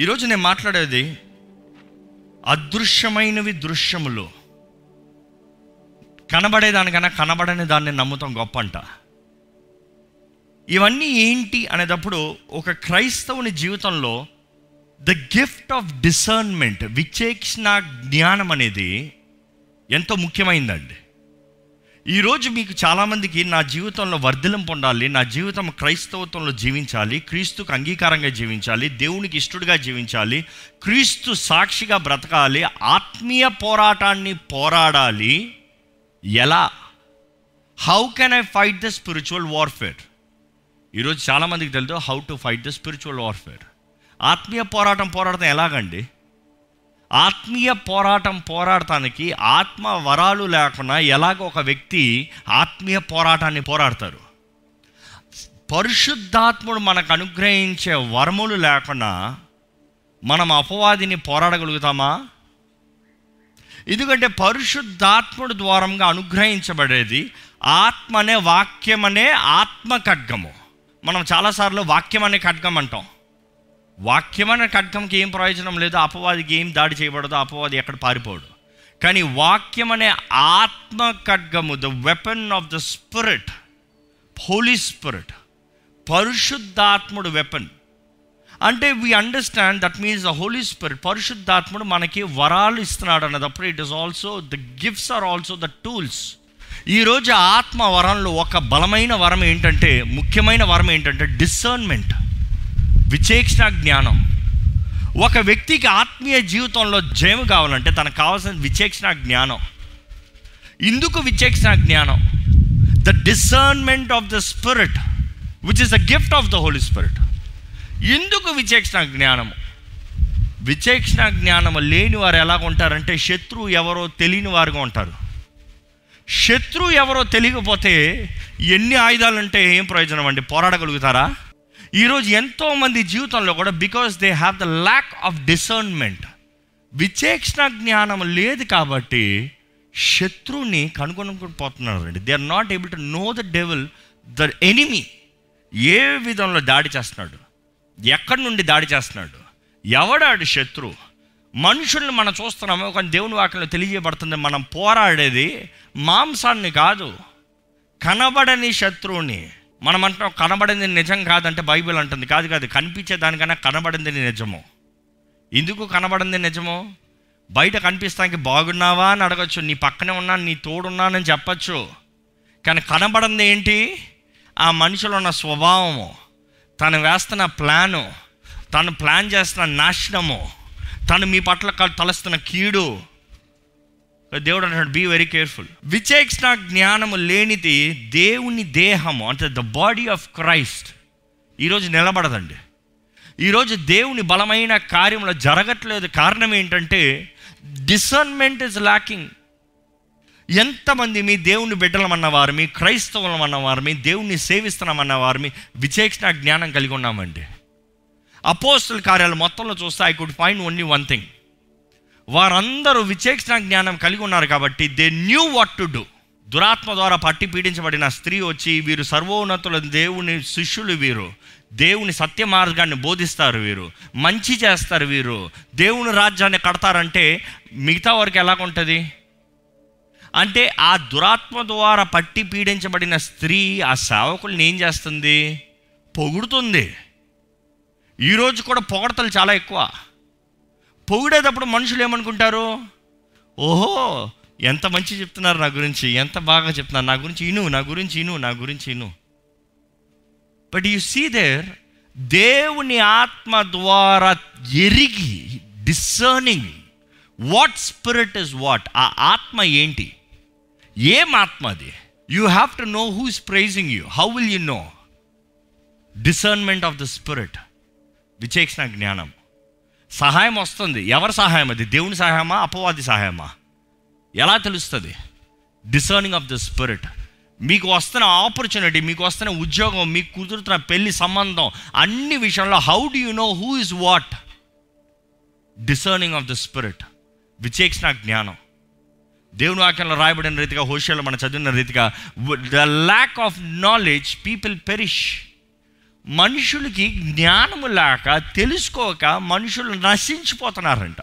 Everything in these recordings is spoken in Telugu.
ఈరోజు నేను మాట్లాడేది అదృశ్యమైనవి దృశ్యములు. కనబడేదానికన్నా కనబడని దాన్ని నమ్ముతాం గొప్ప అంట. ఇవన్నీ ఏంటి అనేటప్పుడు ఒక క్రైస్తవుని జీవితంలో ద గిఫ్ట్ ఆఫ్ డిసర్న్మెంట్ విచేక్షణ జ్ఞానం అనేది ఎంతో ముఖ్యమైందండి. ఈరోజు మీకు చాలామందికి నా జీవితంలో వర్ధలం పొందాలి నా జీవితం క్రైస్తవత్వంలో జీవించాలి క్రీస్తుకు అంగీకారంగా జీవించాలి దేవునికి ఇష్టడుగా జీవించాలి క్రీస్తు సాక్షిగా బ్రతకాలి ఆత్మీయ పోరాటాన్ని పోరాడాలి. ఎలా? How can I fight the spiritual warfare ఈరోజు చాలామందికి తెలుసు how to fight the spiritual warfare ఆత్మీయ పోరాటం పోరాడటం ఎలాగండి? ఆత్మీయ పోరాటం పోరాడటానికి ఆత్మ వరాలు లేకుండా ఎలాగ ఒక వ్యక్తి ఆత్మీయ పోరాటాన్ని పోరాడతారు. పరిశుద్ధాత్ముడు మనకు అనుగ్రహించే వరములు లేకుండా మనం అపవాదిని పోరాడగలుగుతామా? ఎందుకంటే పరిశుద్ధాత్ముడు ద్వారంగా అనుగ్రహించబడేది ఆత్మ అనే వాక్యం అనే ఆత్మ ఖడ్గము మనం చాలాసార్లు వాక్యం అనే ఖడ్గం అంటాం. వాక్యమైన ఖడ్గంకి ఏం ప్రయోజనం లేదు. అపవాదికి ఏం దాడి చేయబడదు. అపవాది ఎక్కడ పారిపోడు. కానీ వాక్యం అనే ఆత్మ ఖడ్గము the weapon of the spirit Holy Spirit పరిశుద్ధాత్ముడు వెపన్ అంటే we understand that means the Holy Spirit పరిశుద్ధాత్ముడు మనకి వరాలు ఇస్తున్నాడు అన్నదప్పుడు it is also the gifts are also the tools ఈరోజు ఆత్మ వరంలో ఒక బలమైన వరం ఏంటంటే ముఖ్యమైన వరం ఏంటంటే డిసర్న్మెంట్ విచేక్షణ జ్ఞానం. ఒక వ్యక్తికి ఆత్మీయ జీవితంలో జయం కావాలంటే తనకు కావాల్సిన విచేక్షణ జ్ఞానం. ఇందుకు విచేక్షణ జ్ఞానం. The discernment of the spirit which is the gift of the Holy Spirit ఎందుకు విచేక్షణ జ్ఞానము విచేక్షణ జ్ఞానము లేని వారు ఎలా ఉంటారంటే శత్రువు ఎవరో తెలియని వారుగా ఉంటారు. శత్రువు ఎవరో తెలియకపోతే ఎన్ని ఆయుధాలు అంటే ఏం ప్రయోజనం అండి? పోరాడగలుగుతారా? ఈరోజు ఎంతోమంది జీవితంలో కూడా because they have the lack of discernment విచేక్షణ జ్ఞానం లేదు కాబట్టి శత్రువుని కనుగొనకపోతున్నారు అండి they are not able to know the devil the enemy ఏ విధంలో దాడి చేస్తున్నాడు? ఎక్కడి నుండి దాడి చేస్తున్నాడు? ఎవడాడు శత్రువు మనుషుల్ని మనం చూస్తున్నాము ఒక దేవుని వాక్యంలో తెలియబడుతుంది మనం పోరాడేది మాంసాన్ని కాదు. కనబడని శత్రువుని. మనం అంటాం కనబడింది నిజం కాదంటే బైబిల్ అంటుంది. కాదు కాదు కనిపించే దానికన్నా కనబడింది నిజము. ఎందుకు కనబడింది నిజము? బయట కనిపిస్తానికి బాగున్నావా అని అడగచ్చు నీ పక్కనే ఉన్నా నీ తోడున్నానని చెప్పచ్చు. కానీ కనబడింది ఏంటి? ఆ మనిషిలో ఉన్న స్వభావము తను వేస్తున్న ప్లాను తను ప్లాన్ చేస్తున్న నాశనము తను మీ పట్ల తలస్తున్న కీడు దేవుడు అంటాడు బీ వెరీ కేర్ఫుల్ విచేక్షణ జ్ఞానము లేనిది దేవుని దేహము అంటే ద బాడీ ఆఫ్ క్రైస్ట్ ఈరోజు నిలబడదండి ఈరోజు దేవుని బలమైన కార్యంలో జరగట్లేదు కారణం ఏంటంటే డిసర్న్మెంట్ ఇస్ లాకింగ్ ఎంతమంది మీ దేవుని బిడ్డలమన్నవారు మీ క్రైస్తవులం అన్నవారు మీ దేవుణ్ణి సేవిస్తున్నామన్నవారు మీ విచేక్షణ జ్ఞానం కలిగి ఉన్నామండి అపోస్తుల కార్యాలు మొత్తంలో చూస్తే I could find only one thing వారందరూ విచేక్షణ జ్ఞానం కలిగి ఉన్నారు కాబట్టి they knew what to do దురాత్మ ద్వారా పట్టి పీడించబడిన స్త్రీ వచ్చి వీరు సర్వోన్నతుల దేవుని శిష్యులు వీరు. దేవుని సత్య మార్గాన్ని బోధిస్తారు వీరు. మంచి చేస్తారు వీరు. దేవుని రాజ్యాన్ని కడతారంటే మిగతా వరకు ఎలాగుంటుంది అంటే ఆ దురాత్మ ద్వారా పట్టి పీడించబడిన స్త్రీ ఆ సేవకుల్ని ఏం చేస్తుంది? పొగుడుతుంది. ఈరోజు కూడా పొగడతలు చాలా ఎక్కువ. పొగిడేటప్పుడు మనుషులు ఏమనుకుంటారు? ఓహో ఎంత మంచి చెప్తున్నారు నా గురించి ఎంత బాగా చెప్తున్నారు. నా గురించి ఇను నా గురించి ఇను నా గురించి ఇను. బట్ యు సీ దేర్ దేవుని ఆత్మ ద్వారా ఎరిగి discerning what spirit is what ఆ ఆత్మ ఏంటి? ఏం ఆత్మ అది? You have to know who is praising you how will you know discernment of the spirit విచేక్షణ జ్ఞానం. సహాయం వస్తుంది. ఎవరి సహాయం అది? దేవుని సహాయమా? అపవాది సహాయమా? ఎలా తెలుస్తుంది? డిసర్నింగ్ ఆఫ్ ద స్పిరిట్ మీకు వస్తున్న ఆపర్చునిటీ మీకు వస్తున్న ఉద్యోగం మీకు కుదురుతున్న పెళ్ళి సంబంధం అన్ని విషయంలో how do you know who is what discerning of the spirit విచేక్షణ జ్ఞానం. దేవుని వాక్యంలో రాయబడిన రీతిగా హోషియాలో మనం చదివిన రీతిగా the lack of knowledge people perish మనుషులకి జ్ఞానము లేక తెలుసుకోక మనుషులు నశించిపోతున్నారంట.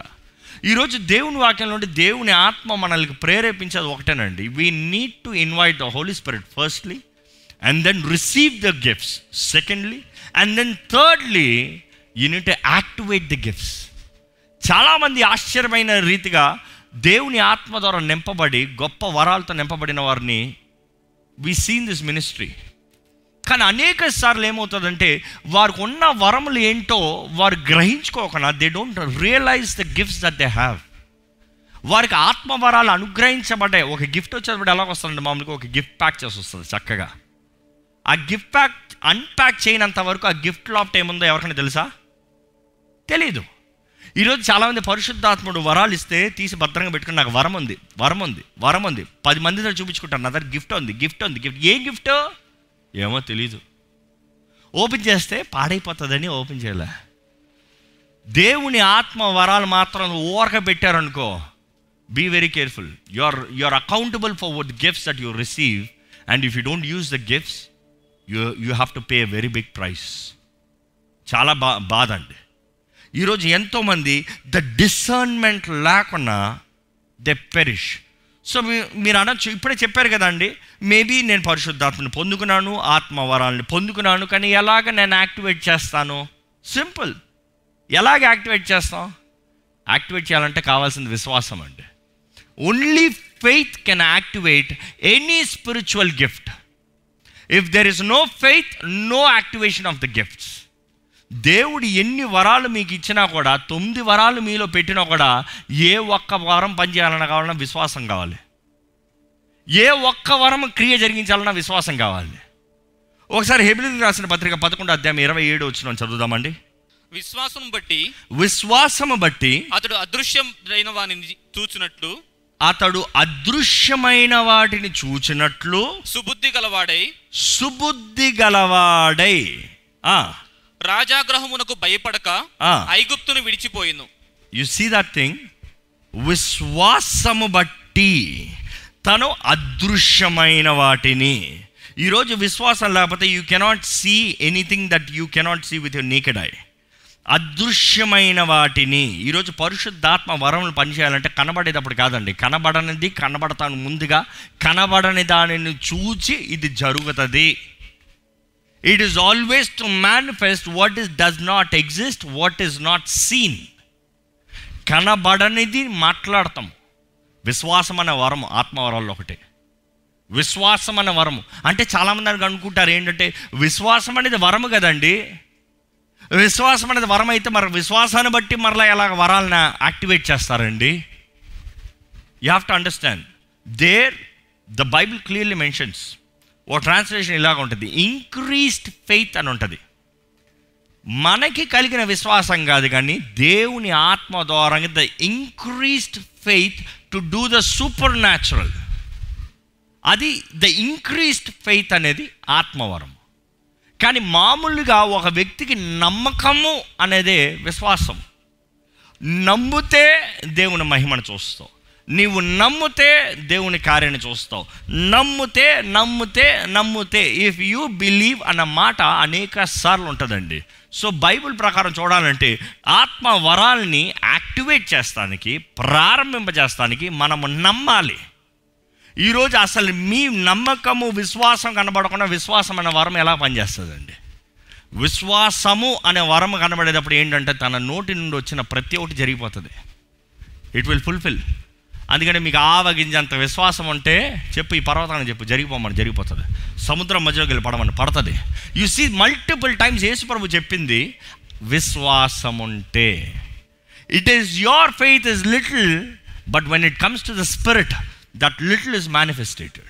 ఈరోజు దేవుని వాక్యం నుండి దేవుని ఆత్మ మనల్ని ప్రేరేపించేది ఒకటేనండి. We need to invite the Holy Spirit firstly and then receive the gifts secondly and then thirdly you need activate the gifts చాలామంది ఆశ్చర్యమైన రీతిగా దేవుని ఆత్మ ద్వారా నింపబడి గొప్ప వరాలతో నింపబడిన వారిని వి సీన్ దిస్ మినిస్ట్రీ కానీ అనేక సార్లు ఏమవుతుందంటే వారికి ఉన్న వరములు ఏంటో వారు గ్రహించుకోకుండా they don't realise the gifts that they have వారికి ఆత్మవరాలు అనుగ్రహించబడ్డాయి. ఒక గిఫ్ట్ వచ్చేటప్పుడు ఎలా వస్తుందండి మామూలుగా ఒక గిఫ్ట్ ప్యాక్ చేసి వస్తుంది చక్కగా. ఆ గిఫ్ట్ ప్యాక్ అన్ప్యాక్ చేయనంత వరకు ఆ గిఫ్ట్ లాప్ట్ ఏముందో ఎవరికైనా తెలుసా? తెలీదు. ఈరోజు చాలామంది పరిశుద్ధాత్ముడు వరాలు ఇస్తే తీసి భద్రంగా పెట్టుకుని నాకు వరం ఉంది వరం ఉంది వరం ఉంది పది మంది దగ్గర చూపించుకుంటాను నా దగ్గర గిఫ్ట్ ఉంది గిఫ్ట్ ఉంది గిఫ్ట్ ఏ గిఫ్ట్ ఏమో తెలీదు. ఓపెన్ చేస్తే పాడైపోతుందని ఓపెన్ చేయలే. దేవుని ఆత్మ వరాలు మాత్రం ఓరక పెట్టారనుకో be very careful you are you are accountable for what gifts that you receive and if you don't use the gifts you you have to pay very big price చాలా బా బాధ అండి. ఈరోజు ఎంతోమంది ద డిసర్న్మెంట్ లేకుండా దే పెరిష్ సో మీ- మీరు అనొచ్చు ఇప్పుడే చెప్పారు కదండి మేబీ నేను పరిశుద్ధాత్మని పొందుకున్నాను ఆత్మవరాలని పొందుకున్నాను కానీ ఎలాగ నేను యాక్టివేట్ చేస్తాను? సింపుల్. ఎలాగ యాక్టివేట్ చేస్తాం? యాక్టివేట్ చేయాలంటే కావాల్సింది విశ్వాసం అండి. Only faith can activate any spiritual gift if there is no faith no activation of the gifts దేవుడు ఎన్ని వరాలు మీకు ఇచ్చినా కూడా తొమ్మిది వరాలు మీలో పెట్టినా కూడా ఏ ఒక్క వరం పనిచేయాలన్నా కావాలన్నా విశ్వాసం కావాలి. ఏ ఒక్క వరం క్రియ జరిగించాలన్నా విశ్వాసం కావాలి. ఒకసారి హెబిలికి రాసిన పత్రిక పదకొండు అధ్యాయం ఇరవై ఏడు వచ్చిన చదువుదామండి. విశ్వాసం బట్టి విశ్వాసము బట్టి అతడు అదృశ్యమైన వానిని చూచినట్లు అతడు అదృశ్యమైన వాటిని చూచినట్లు సుబుద్ధి గలవాడై సుబుద్ధి గలవాడై. రాజాగ్రహమునకు భయపడక. ఐగుప్తును విడిచిపోయిను. యు సీ దట్ థింగ్ విశ్వాసము బట్టి తను అదృశ్యమైన వాటిని. ఈరోజు విశ్వాసం లేకపోతే you cannot see anything that you cannot see with your naked eye అదృశ్యమైన వాటిని. ఈరోజు పరిశుద్ధాత్మ వరములు పనిచేయాలంటే కనబడేటప్పుడు కాదండి. కనబడనిది కనబడతాను ముందుగా. కనబడని దానిని చూచి ఇది జరుగుతుంది. It is always to manifest what is does not exist what is not seen కనబడనిది మాట్లాడతాం. విశ్వాసం అనే వరం ఆత్మవరాల్లో ఒకటి. విశ్వాసం అనే వరము. అంటే చాలామంది అని అనుకుంటారు ఏంటంటే విశ్వాసం అనేది వరము కదండి. విశ్వాసం అనేది వరం అయితే మరి విశ్వాసాన్ని బట్టి మరలా ఎలా వరాలను యాక్టివేట్ చేస్తారండి? You have to understand there the Bible clearly mentions a translation ఇలాగ ఉంటుంది. ఇంక్రీస్డ్ ఫెయిత్ అని ఉంటుంది. మనకి కలిగిన విశ్వాసం కాదు కానీ దేవుని ఆత్మ ద్వారా the increased faith to do the supernatural అది ద ఇంక్రీస్డ్ ఫెయిత్ అనేది ఆత్మవరం. కానీ మామూలుగా ఒక వ్యక్తికి నమ్మకము అనేదే విశ్వాసం. నమ్మితే దేవుని మహిమను చూస్తాం. నీవు నమ్మితే దేవుని కార్యాన్ని చూస్తావు. నమ్మితే నమ్మితే నమ్మితే. ఇఫ్ యూ బిలీవ్ అన్న మాట అనేక సార్లు ఉంటుందండి. సో బైబిల్ ప్రకారం చూడాలంటే ఆత్మ వరాల్ని యాక్టివేట్ చేస్తానికి ప్రారంభింపజేస్తానికి మనము నమ్మాలి. ఈరోజు అసలు మీ నమ్మకము విశ్వాసం కనబడకుండా విశ్వాసం అనే వరం ఎలా పనిచేస్తుందండి? విశ్వాసము అనే వరం కనబడేటప్పుడు ఏంటంటే తన నోటి నుండి వచ్చిన ప్రతి ఒక్కటి జరిగిపోతుంది. ఇట్ విల్ ఫుల్ఫిల్ అందుకని మీకు ఆవగింజంత విశ్వాసం ఉంటే చెప్పు ఈ పర్వతాన్ని చెప్పు జరిగిపోమని జరిగిపోతుంది. సముద్రం మధ్యలోకి వెళ్ళి పడమని పడుతుంది. యు సీ మల్టిపుల్ టైమ్స్ యేసు ప్రభు చెప్పింది విశ్వాసం ఉంటే. It is your faith is little but when it comes to the spirit that little is manifested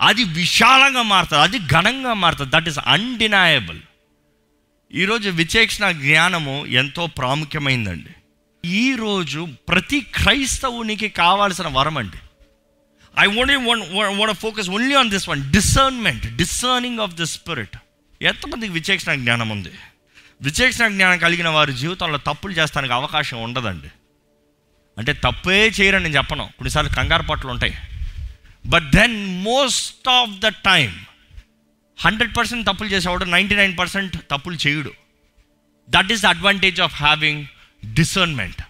అది విశాలంగా మారుతుంది అది ఘనంగా మారుతుంది దట్ ఈస్ అన్డినయబుల్ ఈరోజు విచేక్షణ జ్ఞానము ఎంతో ప్రాముఖ్యమైందండి. ఈరోజు ప్రతి క్రైస్తవునికి కావాల్సిన వరం అండి. I only one one focus only on this one discernment discerning of the spirit ఎంతమందికి విచేక్షణ జ్ఞానం ఉంది? విచేక్షణ జ్ఞానం కలిగిన వారి జీవితంలో తప్పులు చేస్తానికి అవకాశం ఉండదండి. అంటే తప్పే చేయరని నేను చెప్పను. కొన్నిసార్లు కంగారు పట్లు ఉంటాయి. But then most of the time hundred percent తప్పులు చేసేవాడు నైంటీ నైన్ పర్సెంట్ తప్పులు చేయుడు. That is the advantage of having discernment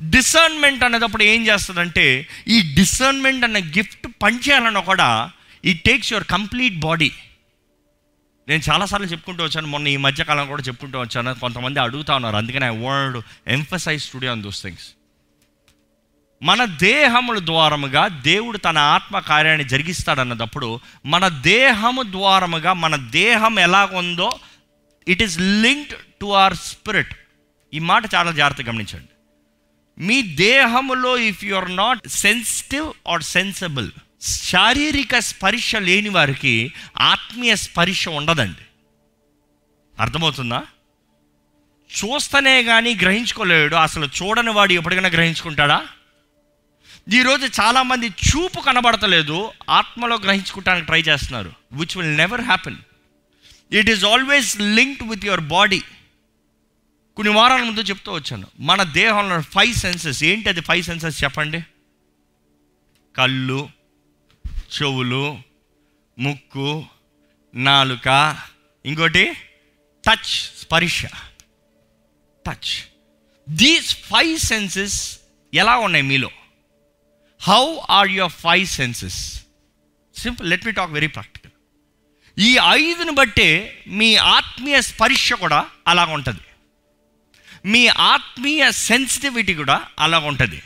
discernment అనేటప్పుడు ఏం చేస్తుందంటే ఈ డిసర్న్మెంట్ అన్న గిఫ్ట్ పనిచేయాలన్నా కూడా ఈ టేక్స్ యువర్ కంప్లీట్ బాడీ నేను చాలాసార్లు చెప్పుకుంటూ వచ్చాను మొన్న ఈ మధ్యకాలం కూడా చెప్పుకుంటూ వచ్చాను కొంతమంది అడుగుతా ఉన్నారు అందుకని I would emphasise today on those things మన దేహముల ద్వారముగా దేవుడు తన ఆత్మ కార్యాన్ని జరిగిస్తాడన్నప్పుడు మన దేహము ద్వారముగా మన దేహం ఎలాగుందో it is linked to our spirit ఈ మాట చాలా జాగ్రత్తగా గమనించండి. మీ దేహములో if you are not sensitive or sensible శారీరక స్పర్శ లేని వారికి ఆత్మీయ స్పర్శ ఉండదండి. అర్థమవుతుందా? చూస్తనే కానీ గ్రహించుకోలేడు అసలు చూడని వాడు ఎప్పటికైనా గ్రహించుకుంటాడా? ఈరోజు చాలామంది చూపు కనబడతలేదు ఆత్మలో గ్రహించుకుంటానికి ట్రై చేస్తున్నారు which will never happen it is always linked with your body కొన్ని వారాల ముందు చెప్తూ వచ్చాను. మన దేహంలో ఫైవ్ సెన్సెస్ ఏంటి అది ఫైవ్ సెన్సెస్ చెప్పండి? కళ్ళు చెవులు ముక్కు నాలుక ఇంకోటి టచ్ స్పర్శ. టచ్ దీస్ ఫైవ్ సెన్సెస్ ఎలా ఉన్నాయి మీలో? How are your five senses simple let me talk very practical ఈ ఐదుని బట్టే మీ ఆత్మీయ స్పర్శ కూడా అలాగ ఉంటుంది మీ ఆత్మీయ సెన్సిటివిటీ కూడా అలాగ ఉంటుంది.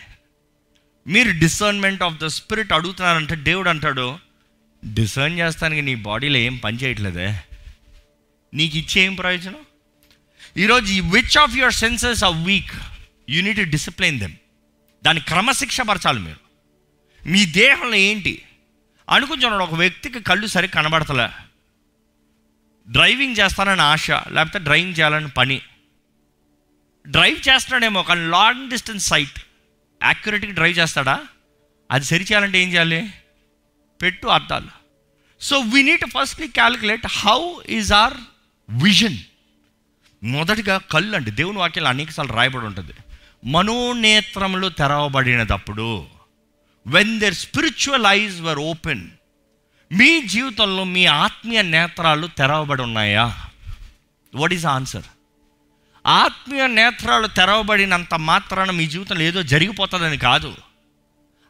మీరు డిసర్న్మెంట్ ఆఫ్ ద స్పిరిట్ అడుగుతున్నారంటే దేవుడు అంటాడు డిసర్న్ చేస్తానికి నీ బాడీలో ఏం పని చేయట్లేదే? నీకు ఇచ్చే ఏం ప్రయోజనం? ఈరోజు which of your senses are weak you need discipline them దాన్ని క్రమశిక్ష పరచాలి మీరు. మీ దేహంలో ఏంటి? అనుకుంటున్నాడు ఒక వ్యక్తికి కళ్ళు సరిగ్గా కనబడతలే. డ్రైవింగ్ చేస్తానని ఆశ లేకపోతే డ్రైవింగ్ చేయాలని పని. డ్రైవ్ చేస్తున్నాడేమో కానీ లాంగ్ డిస్టెన్స్ సైట్ యాక్యురేట్గా డ్రైవ్ చేస్తాడా? అది సరి చేయాలంటే ఏం చేయాలి? పెట్టు అర్థాలు so we need firstly calculate how is our vision మొదటిగా కళ్ళు అండి దేవుని వాక్యాలు అనేకసార్లు రాయబడి ఉంటుంది. మనోనేత్రములు తెరవబడినప్పుడు when their spiritual eyes were open మీ జీవితంలో మీ ఆత్మీయ నేత్రాలు తెరవబడి ఉన్నాయా? వాట్ ఈస్ ఆన్సర్ ఆత్మీయ నేత్రాలు తెరవబడినంత మాత్రాన మీ జీవితంలో ఏదో జరిగిపోతుందని కాదు.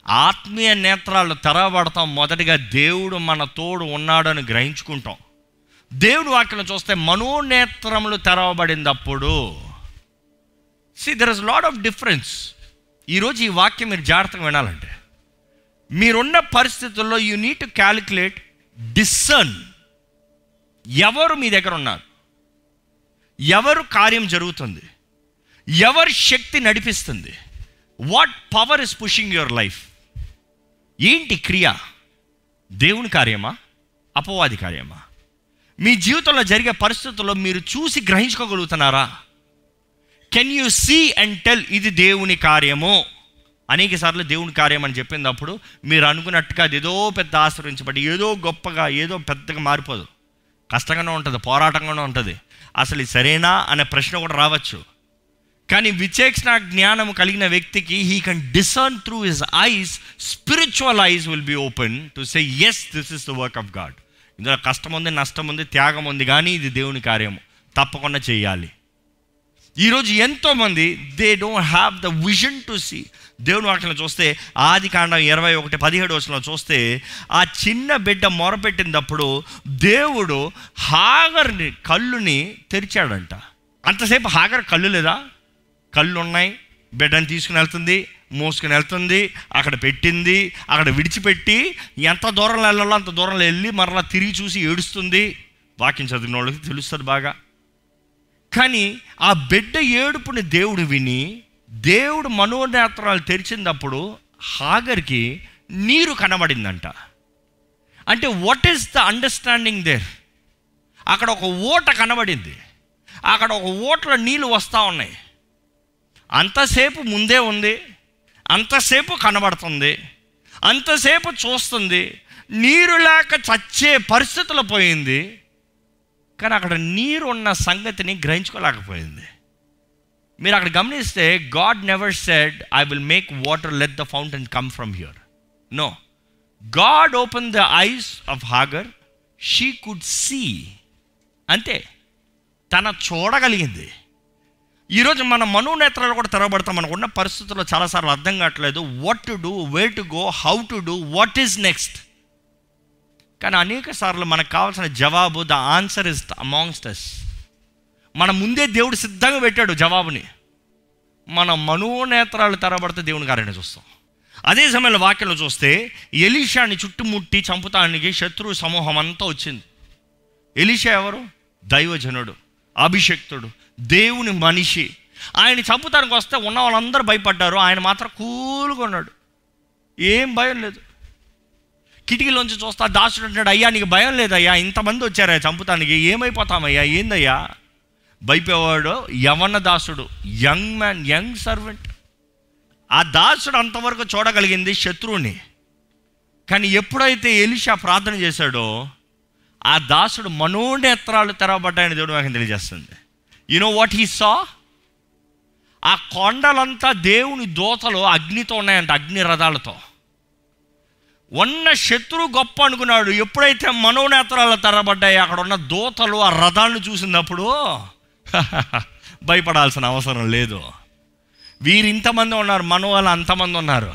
ఆత్మీయ నేత్రాలు తెరవబడతాం మొదటిగా దేవుడు మన తోడు ఉన్నాడని గ్రహించుకుంటాం. దేవుడు వాక్యం చూస్తే మనోనేత్రములు తెరవబడినప్పుడు see there is lot of difference ఈరోజు ఈ వాక్యం మీరు జాగ్రత్తగా వినాలంటే మీరున్న పరిస్థితుల్లో you need to calculate discern ఎవరు మీ దగ్గర ఉన్నారు. ఎవరు కార్యం జరుగుతుంది? ఎవరి శక్తి నడిపిస్తుంది? What power is pushing your life ఏంటి క్రియ? దేవుని కార్యమా? అపవాది కార్యమా? మీ జీవితంలో జరిగే పరిస్థితుల్లో మీరు చూసి గ్రహించుకోగలుగుతున్నారా? Can you see and tell ఇది దేవుని కార్యము? అనేక సార్లు దేవుని కార్యం అని చెప్పినప్పుడు మీరు అనుకున్నట్టుగా అది ఏదో పెద్ద ఆశ్రయించబడి ఏదో గొప్పగా ఏదో పెద్దగా మారిపోదు. కష్టంగానే ఉంటుంది పోరాటంగానే ఉంటుంది. అసలు ఇది సరేనా అనే ప్రశ్న కూడా రావచ్చు. కానీ విచేక్షణ జ్ఞానం కలిగిన వ్యక్తికి he can discern through his eyes spiritual eyes will be open to say yes this is the work of God ఇందులో కష్టం ఉంది నష్టం ఉంది త్యాగం ఉంది కానీ ఇది దేవుని కార్యము. తప్పకుండా చేయాలి. ఈరోజు ఎంతోమంది they don't have the vision to see దేవుని వాటిని చూస్తే ఆది కాండం ఇరవై ఒకటి పదిహేడు వచ్చిన చూస్తే ఆ చిన్న బిడ్డ మొరపెట్టినప్పుడు దేవుడు హాగర్ని కళ్ళుని తెరిచాడంట. అంతసేపు హాగర్ కళ్ళు లేదా? కళ్ళు ఉన్నాయి బిడ్డని తీసుకుని వెళ్తుంది మోసుకుని వెళ్తుంది అక్కడ పెట్టింది అక్కడ విడిచిపెట్టి ఎంత దూరం వెళ్ళాలో అంత దూరంలో వెళ్ళి మరలా తిరిగి చూసి ఏడుస్తుంది. వాక్యం చదివిన వాళ్ళకి తెలుస్తుంది బాగా. కానీ ఆ బిడ్డ ఏడుపుని దేవుడు విని దేవుడు మనోనేత్రాలు తెరిచినప్పుడు హాగర్కి నీరు కనబడిందంట. అంటే what is the understanding there అక్కడ ఒక ఓట కనబడింది. అక్కడ ఒక ఓటలో నీళ్ళు వస్తూ ఉన్నాయి. అంతసేపు ముందే ఉంది. అంతసేపు కనబడుతుంది. అంతసేపు చూస్తుంది. నీరు లేక చచ్చే పరిస్థితులు పోయింది. కానీ అక్కడ నీరు ఉన్న సంగతిని గ్రహించుకోలేకపోయింది. మీరు అక్కడ గమనిస్తే God never said I will make water let the fountain come from here no God open the eyes of Hagar she could see అంతే. తన చూడగలిగింది. ఈరోజు మన మనోనేత్రాలు కూడా తెరవబడతాం మనకున్న పరిస్థితుల్లో చాలాసార్లు అర్థం కావట్లేదు. What to do way to go how to do what is next కానీ అనేక సార్లు మనకు కావాల్సిన జవాబు the answer is amongst us మన ముందే దేవుడు సిద్ధంగా పెట్టాడు జవాబుని. మన మనోనేత్రాలు తెరబడితే దేవుని గారిని చూస్తాం. అదే సమయంలో వాక్యంలో చూస్తే ఎలీషాని చుట్టుముట్టి చంపుతానికి శత్రు సమూహం అంతా వచ్చింది. ఎలీషా ఎవరు? దైవజనుడు అభిషక్తుడు దేవుని మనిషి. ఆయన చంపుతానికి వస్తే ఉన్న వాళ్ళందరూ భయపడ్డారు. ఆయన మాత్రం కూల్గా ఉన్నాడు. ఏం భయం లేదు. కిటికీలోంచి చూస్తా దాసుడు అంటాడు అయ్యా నీకు భయం లేదయ్యా ఇంతమంది వచ్చారా చంపుతానికి ఏమైపోతామయ్యా ఏందయ్యా? భయపేవాడు యవన దాసుడు యంగ్ మ్యాన్ యంగ్ సర్వెంట్. ఆ దాసుడు అంతవరకు చూడగలిగింది శత్రువుని. కానీ ఎప్పుడైతే ఎలిషా ప్రార్థన చేశాడో ఆ దాసుడు మనోనేత్రాలు తెరవబడ్డాయని దేవుడు నాకు తెలియజేస్తుంది. యునో వాట్ హీ సా ఆ కొండలంతా దేవుని దోతలు అగ్నితో ఉన్నాయంట అగ్ని రథాలతో. ఉన్న శత్రు గొప్ప అనుకున్నాడు ఎప్పుడైతే మనోనేత్రాలు తెరబడ్డాయి అక్కడ ఉన్న దూతలు ఆ రథాలను చూసినప్పుడు భయపడాల్సిన అవసరం లేదు. వీరు ఇంతమంది ఉన్నారు మన వాళ్ళు అంతమంది ఉన్నారు.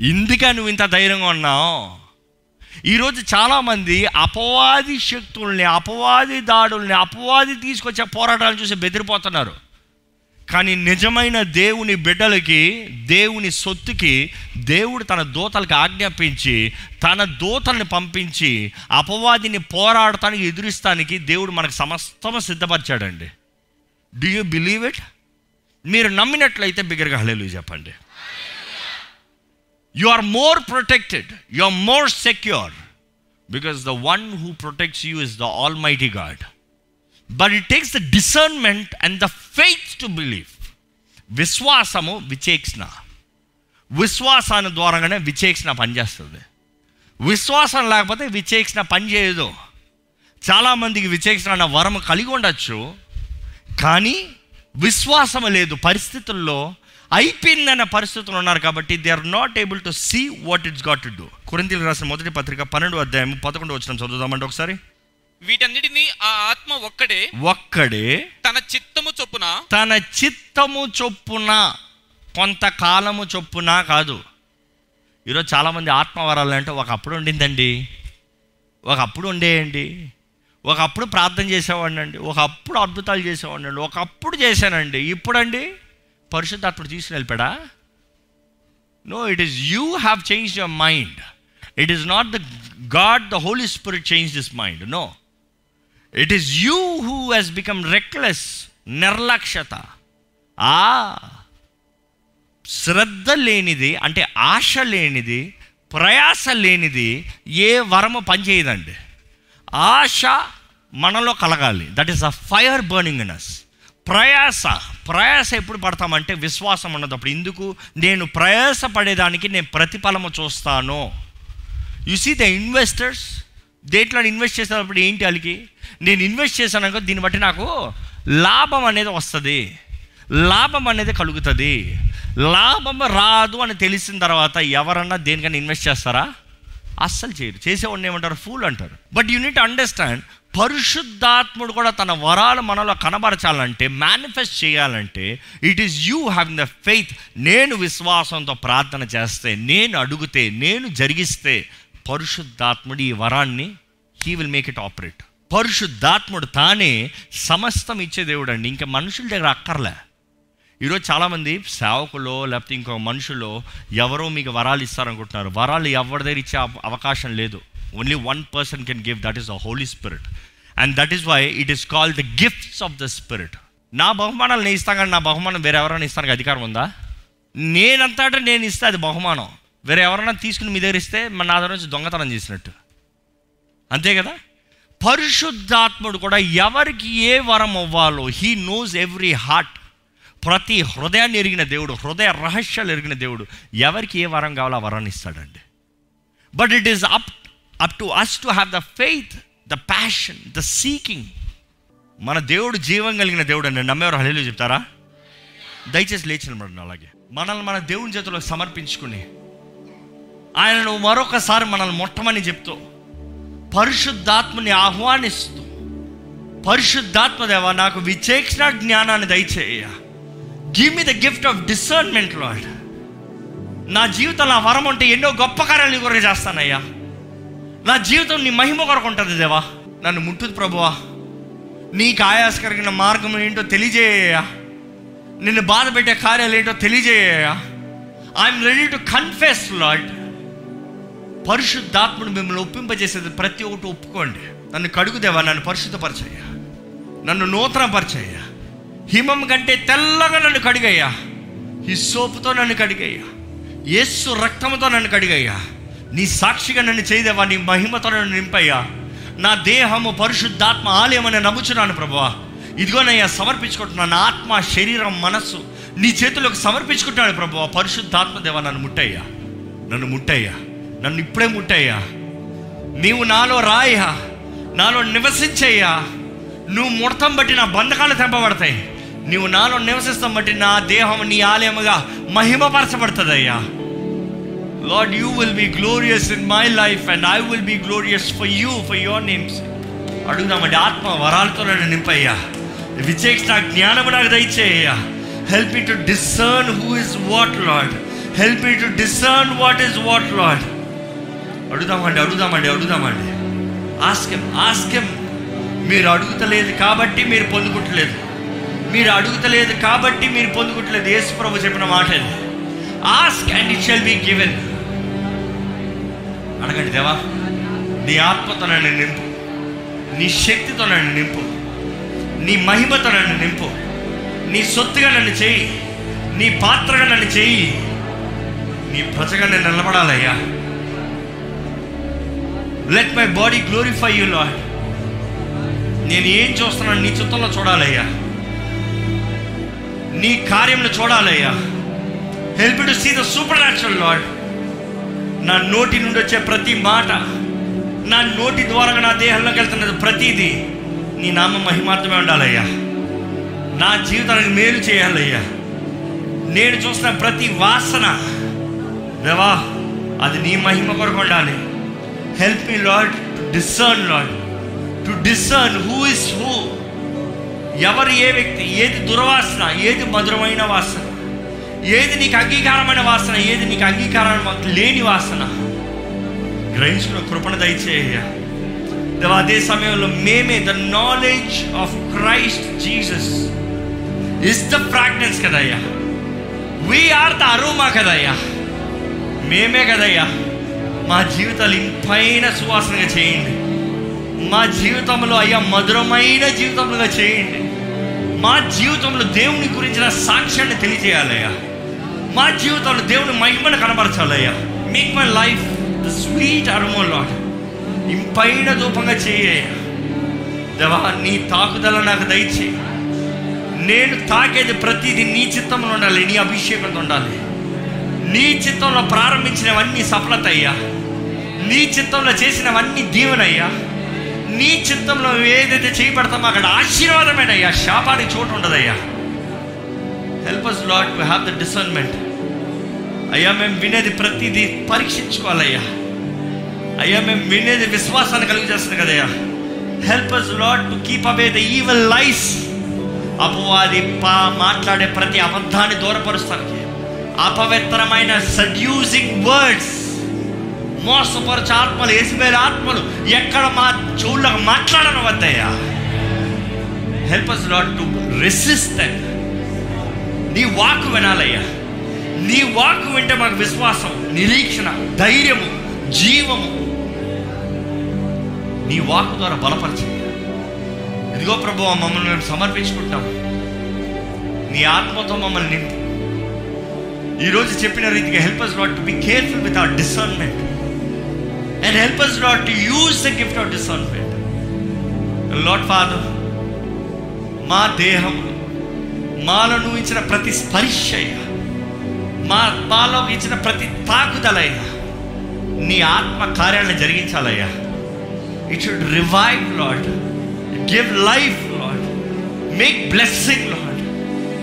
ఇందుకే నువ్వు ఇంత ధైర్యంగా ఉన్నావు? ఈరోజు చాలామంది అపవాది శక్తుల్ని అపవాది దాడుల్ని అపవాది తీసుకొచ్చే పోరాటాలు చూసి బెదిరిపోతున్నారు. కానీ నిజమైన దేవుని బిడ్డలకి దేవుని సొత్తుకి దేవుడు తన దూతలకు ఆజ్ఞాపించి తన దూతల్ని పంపించి అపవాదిని పోరాడటానికి ఎదురిస్తానికి దేవుడు మనకు సమస్తం సిద్ధపరిచాడండి. డూ యూ బిలీవ్ ఇట్ మీరు నమ్మినట్లయితే బిగ్గరగా హలేలు చెప్పండి. You are more protected you are more secure because the one who protects you is the almighty God but it takes the discernment and the faith to believe విశ్వాసము విచేక్షణ. విశ్వాసాన్ని ద్వారానే విచేక్షణ పనిచేస్తుంది. విశ్వాసం లేకపోతే విచేక్షణ పనిచేయదు చాలామందికి విచేక్షణ అన్న వరం కలిగి ఉండొచ్చు. కానీ విశ్వాసం లేదు. పరిస్థితుల్లో అయిపోయిందన్న పరిస్థితులు ఉన్నారు కాబట్టి they are not able to see what it's got to do కురింతలు రాసిన మొదటి పత్రిక పన్నెండు అధ్యాయం పదకొండు వచ్చిన చదువుదామంటే ఒకసారి. వీటన్నిటినీ ఆ ఆత్మ ఒక్కడే ఒక్కడే తన చిత్తము చొప్పున తన చిత్తము చొప్పున కొంతకాలము చొప్పున కాదు. ఈరోజు చాలామంది ఆత్మవరాలు అంటే ఒకప్పుడు ఉండిందండి. ఒకప్పుడు ఉండేయండి. ఒకప్పుడు ప్రార్థన చేసేవాడిని అండి. ఒకప్పుడు అద్భుతాలు చేసేవాడిని అండి. ఒకప్పుడు చేశానండి. ఇప్పుడండి పరిశుద్ధాత్ముడు తీసుకుని వెళ్ళిపోయాడా? No it is you have change your mind it is not the God the Holy Spirit change this mind no it is you who he's become reckless నిర్లక్ష్యత. ఆ శ్రద్ధ లేనిది అంటే ఆశ లేనిది ప్రయాస లేనిది ఏ వరము పనిచేయదండి. ఆశ మనలో కలగాలి. That is a fire burning in us ప్రయాస ప్రయాస ఎప్పుడు పడతామంటే విశ్వాసం ఉన్నదప్పుడు ఎందుకు నేను ప్రయాస పడేదానికి నేను ప్రతిఫలము చూస్తాను. యు సీ ద ఇన్వెస్టర్స్ దేంట్లో ఇన్వెస్ట్ చేసేటప్పుడు ఏంటి వాళ్ళకి నేను ఇన్వెస్ట్ చేశాను దీన్ని బట్టి నాకు లాభం అనేది వస్తుంది. లాభం అనేది కలుగుతుంది. లాభం రాదు అని తెలిసిన తర్వాత ఎవరన్నా దేనికైనా ఇన్వెస్ట్ చేస్తారా? అస్సలు చేయరు. చేసేవాడిని ఏమంటారు? ఫూల్ అంటారు. బట్ యూనిట్ అండర్స్టాండ్ పరిశుద్ధాత్ముడు కూడా తన వరాలు మనలో కనబరచాలంటే మేనిఫెస్ట్ చేయాలంటే it is you having the faith నేను విశ్వాసంతో ప్రార్థన చేస్తే నేను అడుగుతే నేను జరిగిస్తే పరిశుద్ధాత్ముడు ఈ వరాన్ని he will make it operate పరిశుద్ధాత్ముడు తానే సమస్తం ఇచ్చే దేవుడు అండి ఇంకా మనుషుల దగ్గర అక్కర్లే. ఈరోజు చాలామంది సేవకులో లేకపోతే ఇంకో మనుషులో ఎవరో మీకు వరాలు ఇస్తారనుకుంటున్నారు. వరాలు ఎవరి దగ్గర ఇచ్చే అవకాశం లేదు. Only one person can give that is the Holy Spirit and that is why it is called the gifts of the Spirit నా బహుమానాలు నేను ఇస్తాను కానీ నా బహుమానం వేరే ఎవరైనా ఇస్తానికి అధికారం ఉందా? నేనంతటా నేను ఇస్తే అది బహుమానం. వేరే ఎవరైనా తీసుకుని మీ దగ్గర ఇస్తే మన నా దగ్గర నుంచి దొంగతనం చేసినట్టు. అంతే కదా? పరిశుద్ధాత్ముడు కూడా ఎవరికి ఏ వరం అవ్వాలో హీ నోస్ ఎవ్రీ హార్ట్ ప్రతి హృదయాన్ని ఎరిగిన దేవుడు హృదయ రహస్యాలు ఎరిగిన దేవుడు ఎవరికి ఏ వరం కావాలో ఆ వరాన్ని ఇస్తాడండి. But it is up up to us to have the faith the passion the seeking మన దేవుడు జీవం కలిగిన దేవుడు అండి. నమ్మేవారు హలీలు చెప్తారా? దయచేసి లేచిన అలాగే. మనల్ని మన దేవుని చేతిలో సమర్పించుకుని ఆయనను మరొకసారి మనల్ని మొట్టమని చెప్తూ పరిశుద్ధాత్మని ఆహ్వానిస్తూ పరిశుద్ధాత్మ దేవ నాకు విచేక్షణ జ్ఞానాన్ని దయచేయ. Give me the gift of discernment Lord నా జీవితంలో ఆ వరం ఉంటే ఎన్నో గొప్ప కార్యాలు కొరకు చేస్తానయ్యా. నా జీవితం నీ మహిమ కొరకు ఉంటుంది దేవా. నన్ను ముట్టుదు ప్రభువా. నీకు ఆయాసకరమైన మార్గం ఏంటో తెలియజేయ. నిన్ను బాధ పెట్టే కార్యాలు ఏంటో తెలియజేయ. I'm ready to confess Lord పరిశుద్ధాత్మను మిమ్మల్ని ఒప్పింపజేసేది ప్రతి ఒక్కటి ఒప్పుకోండి. నన్ను కడుగుదేవా నన్ను పరిశుద్ధపరచయ్యా. నన్ను నూతనపరచయ్యా. హిమం కంటే తెల్లగా నన్ను కడిగయ్యా. ఈ సోపుతో నన్ను కడిగయ్యా. యేసు రక్తంతో నన్ను కడిగయ్యా. నీ సాక్షిగా నన్ను చేయదేవా నీ మహిమతో నన్ను నింపయ్యా. నా దేహము పరిశుద్ధాత్మ ఆలయం అని నమ్ముచున్నాను ప్రభా ఇదిగోనయ్యా సమర్పించుకుంటున్నాను. ఆత్మ శరీరం మనస్సు నీ చేతులకు సమర్పించుకుంటున్నాను ప్రభు పరిశుద్ధాత్మ దేవా నన్ను ముట్టయ్యా. నన్ను ముట్టయ్యా. నన్ను ఇప్పుడే ముట్టయ్యా. నీవు నాలో రాయ్యా. నాలో నివసించయ్యా. నువ్వు ముడతం బట్టి నా బంధకాలు తెంపబడతాయి. నీవు నాలో నివసిస్తాం బట్టి నా దేహం నీ ఆలయముగా మహిమపరచబడుతుందయ్యా. Lord you will be glorious in my life and I will be glorious for you for your names అడుగుదామండి ఆత్మ వరాలతో నన్ను నింపయ్యా. విచేక్షణ జ్ఞానము నాకు దయచేయ్యా. Help me to discern who is what Lord help me to discern what is what Lord అడుగుదామండి అడుగుదామండి అడుగుదామండి. ఆస్కెం ఆస్కెం మీరు అడుగుతలేదు కాబట్టి మీరు పొందుకుంటలేదు. మీరు అడుగుతలేదు కాబట్టి మీరు పొందుకుంటలేదు. యేసు ప్రభు చెప్పిన మాట ఇది. Ask and it shall be given అడగండి దేవా నీ ఆత్మతో నన్ను నింపు. నీ శక్తితో నన్ను నింపు. నీ మహిమతో నన్ను నింపు. నీ సొత్తుగా నన్ను చేయి. నీ పాత్రగా నన్ను చేయి. నీ ప్రజగా నేను నిలబడాలయ్యా. Let my body glorify you Lord నేను ఏం చూస్తున్నాను నీ చిత్తంలో చూడాలయ్యా. నీ కార్యంలో చూడాలయ్యా. Help to see the supernatural Lord నా నోటి నుండి వచ్చే ప్రతి మాట నా నోటి ద్వారా నా దేహంలోకి వెళ్తున్నది ప్రతిదీ నీ నామ మహిమార్థమే ఉండాలయ్యా. నా జీవితానికి మేలు చేయాలయ్యా. నేను చూసిన ప్రతి వాసన దేవా అది నీ మహిమ కొరకు ఉండాలి. Help me Lord to discern Lord to discern who is who ఎవరు ఏ వ్యక్తి ఏది దుర్వాసన ఏది మధురమైన వాసన ఏది నీకు అంగీకారమైన వాసన ఏది నీకు అంగీకారం లేని వాసన. గ్రహించిన కృపణ దయచేయ దేవా అదే సమయంలో మేమే the knowledge of Christ Jesus is the fragrance కదయ్యా. వీఆర్ ద అరోమా కదయ్యా. మేమే కదయ్యా. మా జీవితాలు ఇంపైన సువాసనగా చేయండి. మా జీవితంలో అయ్యా మధురమైన జీవితంలో చేయండి. మా జీవితంలో దేవుని గురించిన సాక్ష్యాన్ని తెలియజేయాలయ్యా. మా జీవితంలో దేవుని మహిమను కనబరచాలయ్యా make my life the sweet అరుమోలో ఇంపైన రూపంగా చేయ దేవా నీ తాకుదల నాకు దయచే. నేను తాకేది ప్రతిదీ నీ చిత్తంలో ఉండాలి నీ అభిషేకంతో ఉండాలి. నీ చిత్తంలో ప్రారంభించినవన్నీ సఫలత అయ్యా. నీ చిత్తంలో చేసినవన్నీ దీవెనయ్యా. నీ చిత్తంలో ఏదైతే చేయబడతామో అక్కడ ఆశీర్వాదమేనయ్యా. శాపానికి చోటు ఉండదయ్యా. Help us Lord to have the discernment అయ్యా మేము వినేది ప్రతిదీ పరీక్షించుకోవాలయ్యా. అయ్యా మేము వినేది విశ్వాసాన్ని కలిగి చేస్తుంది కదయ్యా. Help us Lord to keep away the evil life అపవాది పా మాట్లాడే ప్రతి అబద్ధాన్ని దూరపరుస్తానికి. అపవిత్రమైన సడ్యూసింగ్ వర్డ్స్ మోసపరచ ఆత్మలు వేసిపోయిన ఆత్మలు ఎక్కడ మా చెవులకు మాట్లాడను వద్దయ్యా help us not to resist నీ వాక్ వినాలయ్యా. నీ వాక్ వింటే మాకు విశ్వాసం నిరీక్షణ ధైర్యము జీవము. నీ వాక్ ద్వారా బలపరచు ఇదిగో ప్రభు మమ్మల్ని మేము సమర్పించుకుంటాం. నీ ఆత్మతో మమ్మల్ని నింపు. ఈరోజు చెప్పిన రీతిగా help us not to be careful with our discernment and help us not to use the gift of discernment Lord Father మా దేహం మాలో ఇచ్చిన ప్రతి స్పర్శ మా మాలో ఇచ్చిన ప్రతి తాకుదలయ్యా నీ ఆత్మ కార్యాలను జరిగించాలయ్యా. It should revive Lord give life Lord make blessing Lord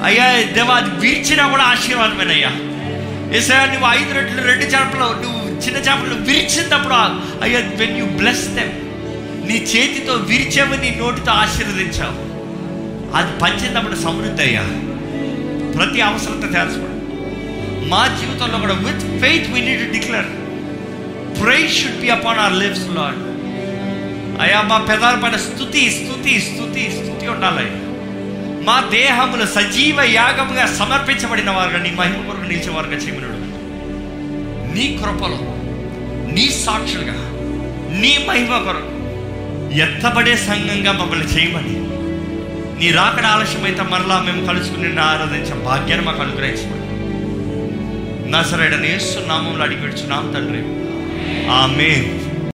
అయ్యా దేవా అది వీర్చినా కూడా ఆశీర్వాదమేనయ్యా. ఏసా నువ్వు ఐదు రెట్లు రెండు చేపలు నువ్వు చిన్న చేపలు విరిచినప్పుడు అయ్యా వెన్ యూ బ్లెస్ దెమ్ నీ చేతితో విరిచావు నీ నోటితో ఆశీర్వదించావు. అది పంచినప్పుడు సమృద్ధి అయ్యా. ప్రతి అవసరత తీర్చబడు మా జీవితంలో కూడా with faith we need declare pray should be upon our lives Lord అయ్యా మా పెదాల పైన స్థుతి స్థుతి స్థుతి స్థుతి ఉండాలి. మా దేహములు సజీవ యాగముగా సమర్పించబడిన వారుగా నీ మహిమ కొరకు నిలిచేవారుగా వారుగా నీ కృపలో నీ సాక్షులుగా నీ మహిమ కొరకు ఎత్తబడే సంఘంగా మమ్మల్ని చేయమని నీ రాకడ ఆలస్యమైతే మరలా మేము కలుసుకుని ఆరాధించే భాగ్యాన్ని మాకు అనుగ్రహించమని. నా సరైన నేస్తున్నామంలో అడిగి పెడుచున్నాం తండ్రి. ఆమె